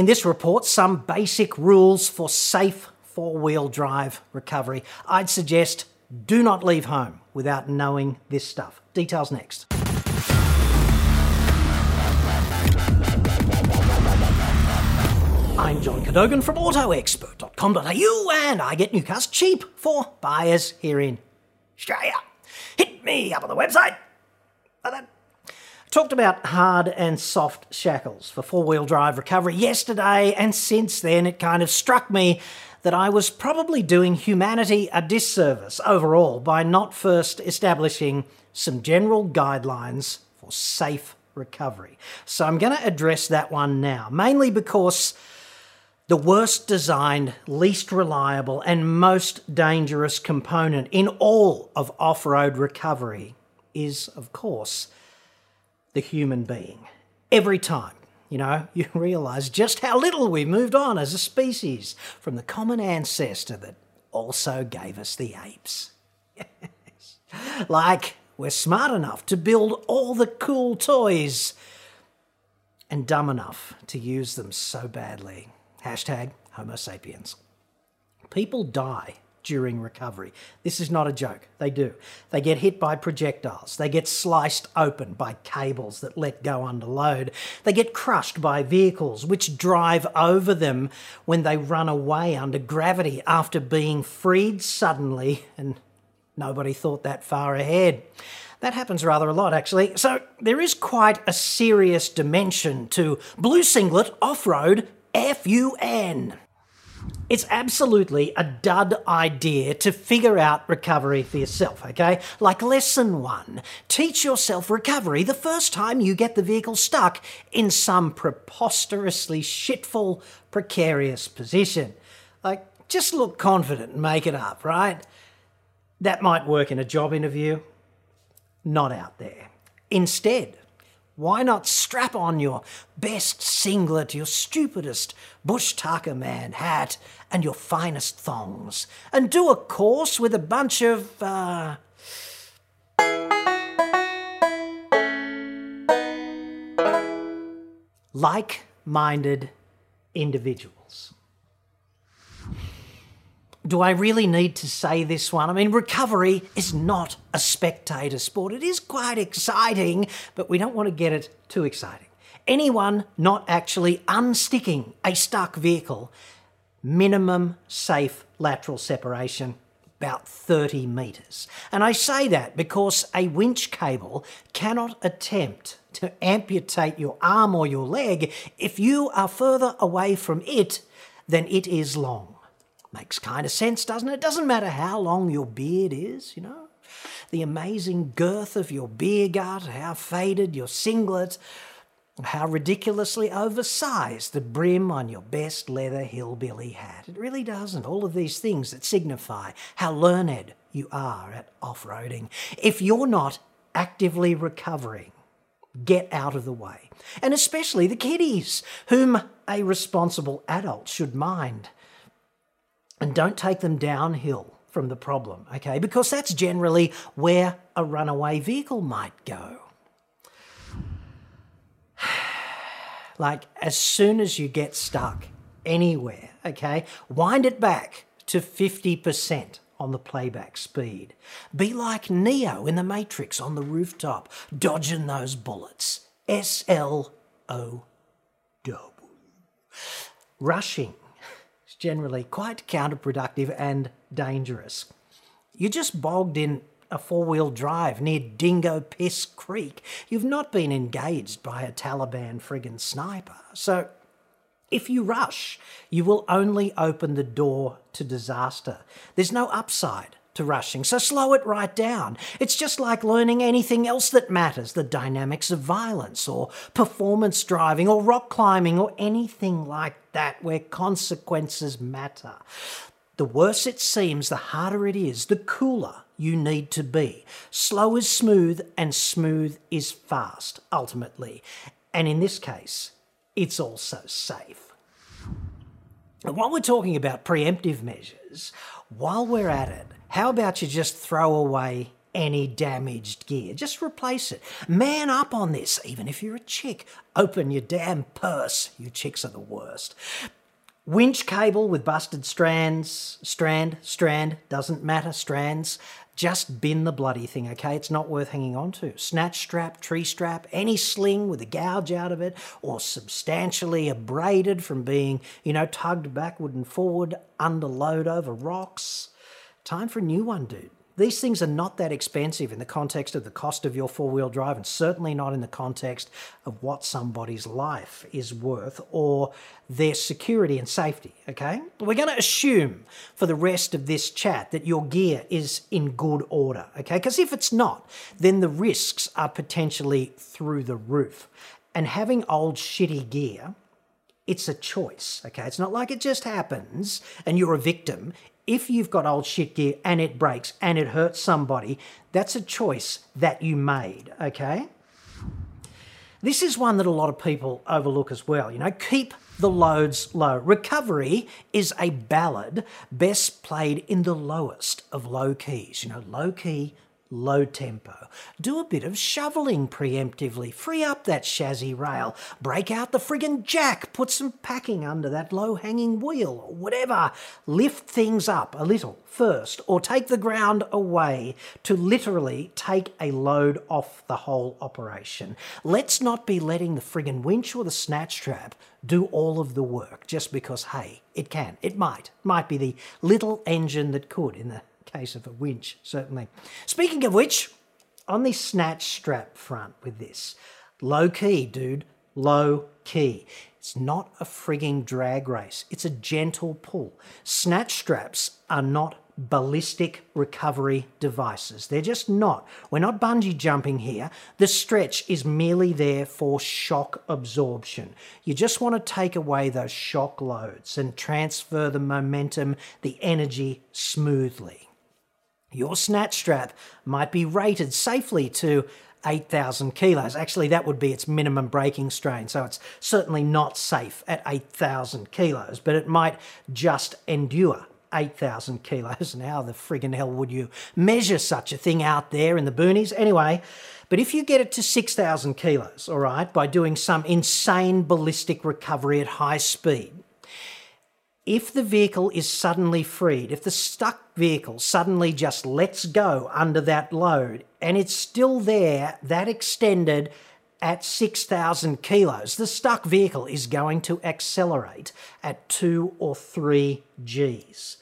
In this report, some basic rules for safe four wheel drive recovery. I'd suggest do not leave home without knowing this stuff. Details next. I'm John Cadogan from AutoExpert.com.au and I get new cars cheap for buyers here in Australia. Hit me up on the website. Talked about hard and soft shackles for four wheel drive recovery yesterday, and since then it kind of struck me that I was probably doing humanity a disservice overall by not first establishing some general guidelines for safe recovery. So I'm going to address that one now, mainly because the worst designed, least reliable, and most dangerous component in all of off road recovery is, of course, the human being. Every time, you know, you realise just how little we've moved on as a species from the common ancestor that also gave us the apes. like, we're smart enough to build all the cool toys and dumb enough to use them so badly. Hashtag Homo sapiens. People die during recovery. This is not a joke. They do. They get hit by projectiles. They get sliced open by cables that let go under load. They get crushed by vehicles which drive over them when they run away under gravity after being freed suddenly, and nobody thought that far ahead. That happens rather a lot, actually. So there is quite a serious dimension to Blue Singlet off road FUN. It's absolutely a dud idea to figure out recovery for yourself, okay? Like lesson one teach yourself recovery the first time you get the vehicle stuck in some preposterously shitful, precarious position. Like, just look confident and make it up, right? That might work in a job interview. Not out there. Instead, why not strap on your best singlet, your stupidest bush tucker man hat, and your finest thongs, and do a course with a bunch of, uh, like minded individuals? Do I really need to say this one? I mean, recovery is not a spectator sport. It is quite exciting, but we don't want to get it too exciting. Anyone not actually unsticking a stuck vehicle, minimum safe lateral separation, about 30 metres. And I say that because a winch cable cannot attempt to amputate your arm or your leg if you are further away from it than it is long. Makes kind of sense, doesn't it? It doesn't matter how long your beard is, you know? The amazing girth of your beer gut, how faded your singlet, how ridiculously oversized the brim on your best leather hillbilly hat. It really doesn't. All of these things that signify how learned you are at off roading. If you're not actively recovering, get out of the way. And especially the kiddies, whom a responsible adult should mind and don't take them downhill from the problem, okay? Because that's generally where a runaway vehicle might go. like, as soon as you get stuck anywhere, okay, wind it back to 50% on the playback speed. Be like Neo in the Matrix on the rooftop, dodging those bullets. S L O W. Rushing generally quite counterproductive and dangerous. You're just bogged in a four wheel drive near Dingo Piss Creek. You've not been engaged by a Taliban friggin' sniper. So, if you rush, you will only open the door to disaster. There's no upside to rushing, so slow it right down. It's just like learning anything else that matters the dynamics of violence, or performance driving, or rock climbing, or anything like that where consequences matter. The worse it seems, the harder it is, the cooler you need to be. Slow is smooth, and smooth is fast, ultimately. And in this case, it's also safe. And while we're talking about preemptive measures, while we're at it, how about you just throw away any damaged gear. Just replace it. Man up on this, even if you're a chick. Open your damn purse. You chicks are the worst. Winch cable with busted strands, strand, strand, doesn't matter, strands. Just bin the bloody thing, okay? It's not worth hanging on to. Snatch strap, tree strap, any sling with a gouge out of it, or substantially abraded from being, you know, tugged backward and forward under load over rocks. Time for a new one, dude. These things are not that expensive in the context of the cost of your four wheel drive, and certainly not in the context of what somebody's life is worth or their security and safety. Okay? We're going to assume for the rest of this chat that your gear is in good order. Okay? Because if it's not, then the risks are potentially through the roof. And having old shitty gear it's a choice, okay? It's not like it just happens and you're a victim if you've got old shit gear and it breaks and it hurts somebody, that's a choice that you made, okay? This is one that a lot of people overlook as well. You know, keep the loads low. Recovery is a ballad best played in the lowest of low keys. You know, low key, low tempo. Do a bit of shoveling preemptively. Free up that chassis rail. Break out the friggin' jack. Put some packing under that low hanging wheel or whatever. Lift things up a little first or take the ground away to literally take a load off the whole operation. Let's not be letting the friggin' winch or the snatch strap do all of the work just because, hey, it can. It might. Might be the little engine that could in the case of a winch, certainly. Speaking of which, on the snatch strap front with this, low key, dude, low key. It's not a frigging drag race, it's a gentle pull. Snatch straps are not ballistic recovery devices. They're just not. We're not bungee jumping here. The stretch is merely there for shock absorption. You just want to take away those shock loads and transfer the momentum, the energy smoothly. Your snatch strap might be rated safely to 8,000 kilos. Actually, that would be its minimum breaking strain, so it's certainly not safe at 8,000 kilos, but it might just endure 8,000 kilos. And how the friggin' hell would you measure such a thing out there in the boonies? Anyway, but if you get it to 6,000 kilos, all right, by doing some insane ballistic recovery at high speed, if the vehicle is suddenly freed, if the stuck vehicle suddenly just lets go under that load and it's still there, that extended at 6,000 kilos, the stuck vehicle is going to accelerate at 2 or 3 Gs.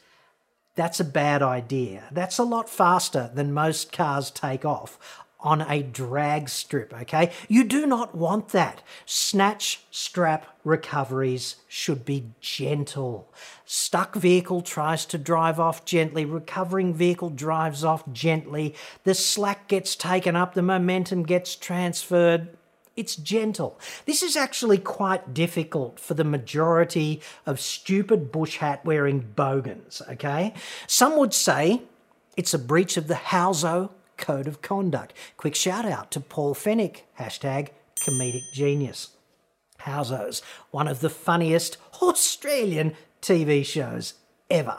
That's a bad idea. That's a lot faster than most cars take off on a drag strip, okay? You do not want that. Snatch strap recoveries should be gentle. Stuck vehicle tries to drive off gently, recovering vehicle drives off gently, the slack gets taken up, the momentum gets transferred. It's gentle. This is actually quite difficult for the majority of stupid bush hat wearing bogans, okay? Some would say it's a breach of the Houso code of conduct. Quick shout out to Paul Fenech, hashtag comedic genius. Housos, one of the funniest Australian TV shows ever.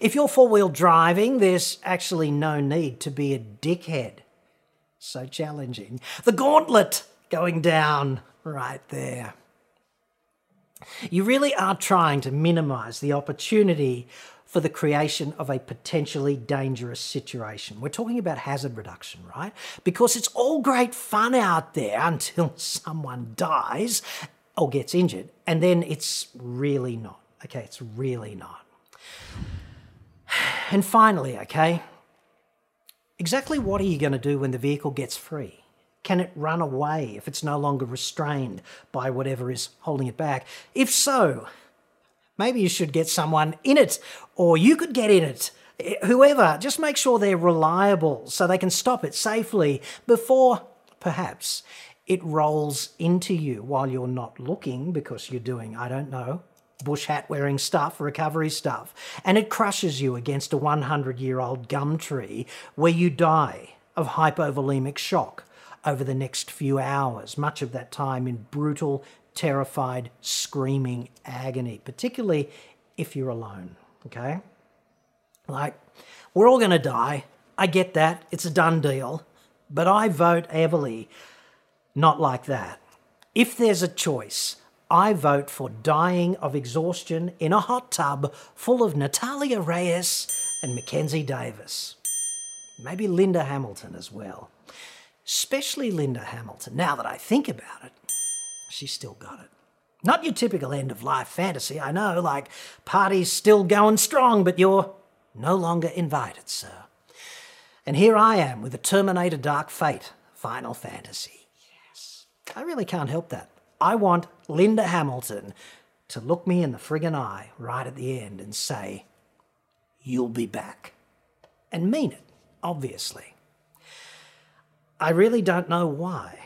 If you're four wheel driving, there's actually no need to be a dickhead. So challenging. The gauntlet going down right there. You really are trying to minimize the opportunity for the creation of a potentially dangerous situation. We're talking about hazard reduction, right? Because it's all great fun out there until someone dies or gets injured, and then it's really not. Okay, it's really not. And finally, okay, exactly what are you going to do when the vehicle gets free? Can it run away if it's no longer restrained by whatever is holding it back? If so, maybe you should get someone in it, or you could get in it. Whoever, just make sure they're reliable so they can stop it safely before, perhaps, it rolls into you while you're not looking because you're doing, I don't know, bush hat wearing stuff, recovery stuff, and it crushes you against a 100 year old gum tree where you die of hypovolemic shock over the next few hours, much of that time in brutal terrified, screaming agony, particularly if you're alone, okay? Like, we're all going to die. I get that. It's a done deal. But I vote heavily not like that. If there's a choice, I vote for dying of exhaustion in a hot tub full of Natalia Reyes and Mackenzie Davis. Maybe Linda Hamilton as well. Especially Linda Hamilton, now that I think about it. She's still got it. Not your typical end of life fantasy, I know, like party's still going strong, but you're no longer invited, sir. And here I am with a Terminator Dark Fate Final Fantasy. Yes. I really can't help that. I want Linda Hamilton to look me in the friggin' eye right at the end and say, You'll be back. And mean it, obviously. I really don't know why.